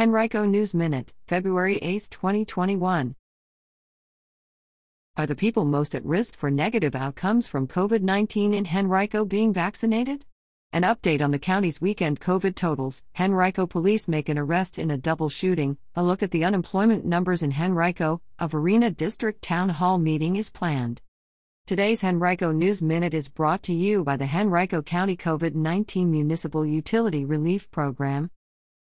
Henrico News Minute, February 8, 2021. Are the people most at risk for negative outcomes from COVID 19 in Henrico being vaccinated? An update on the county's weekend COVID totals Henrico police make an arrest in a double shooting, a look at the unemployment numbers in Henrico, a Varina District Town Hall meeting is planned. Today's Henrico News Minute is brought to you by the Henrico County COVID 19 Municipal Utility Relief Program,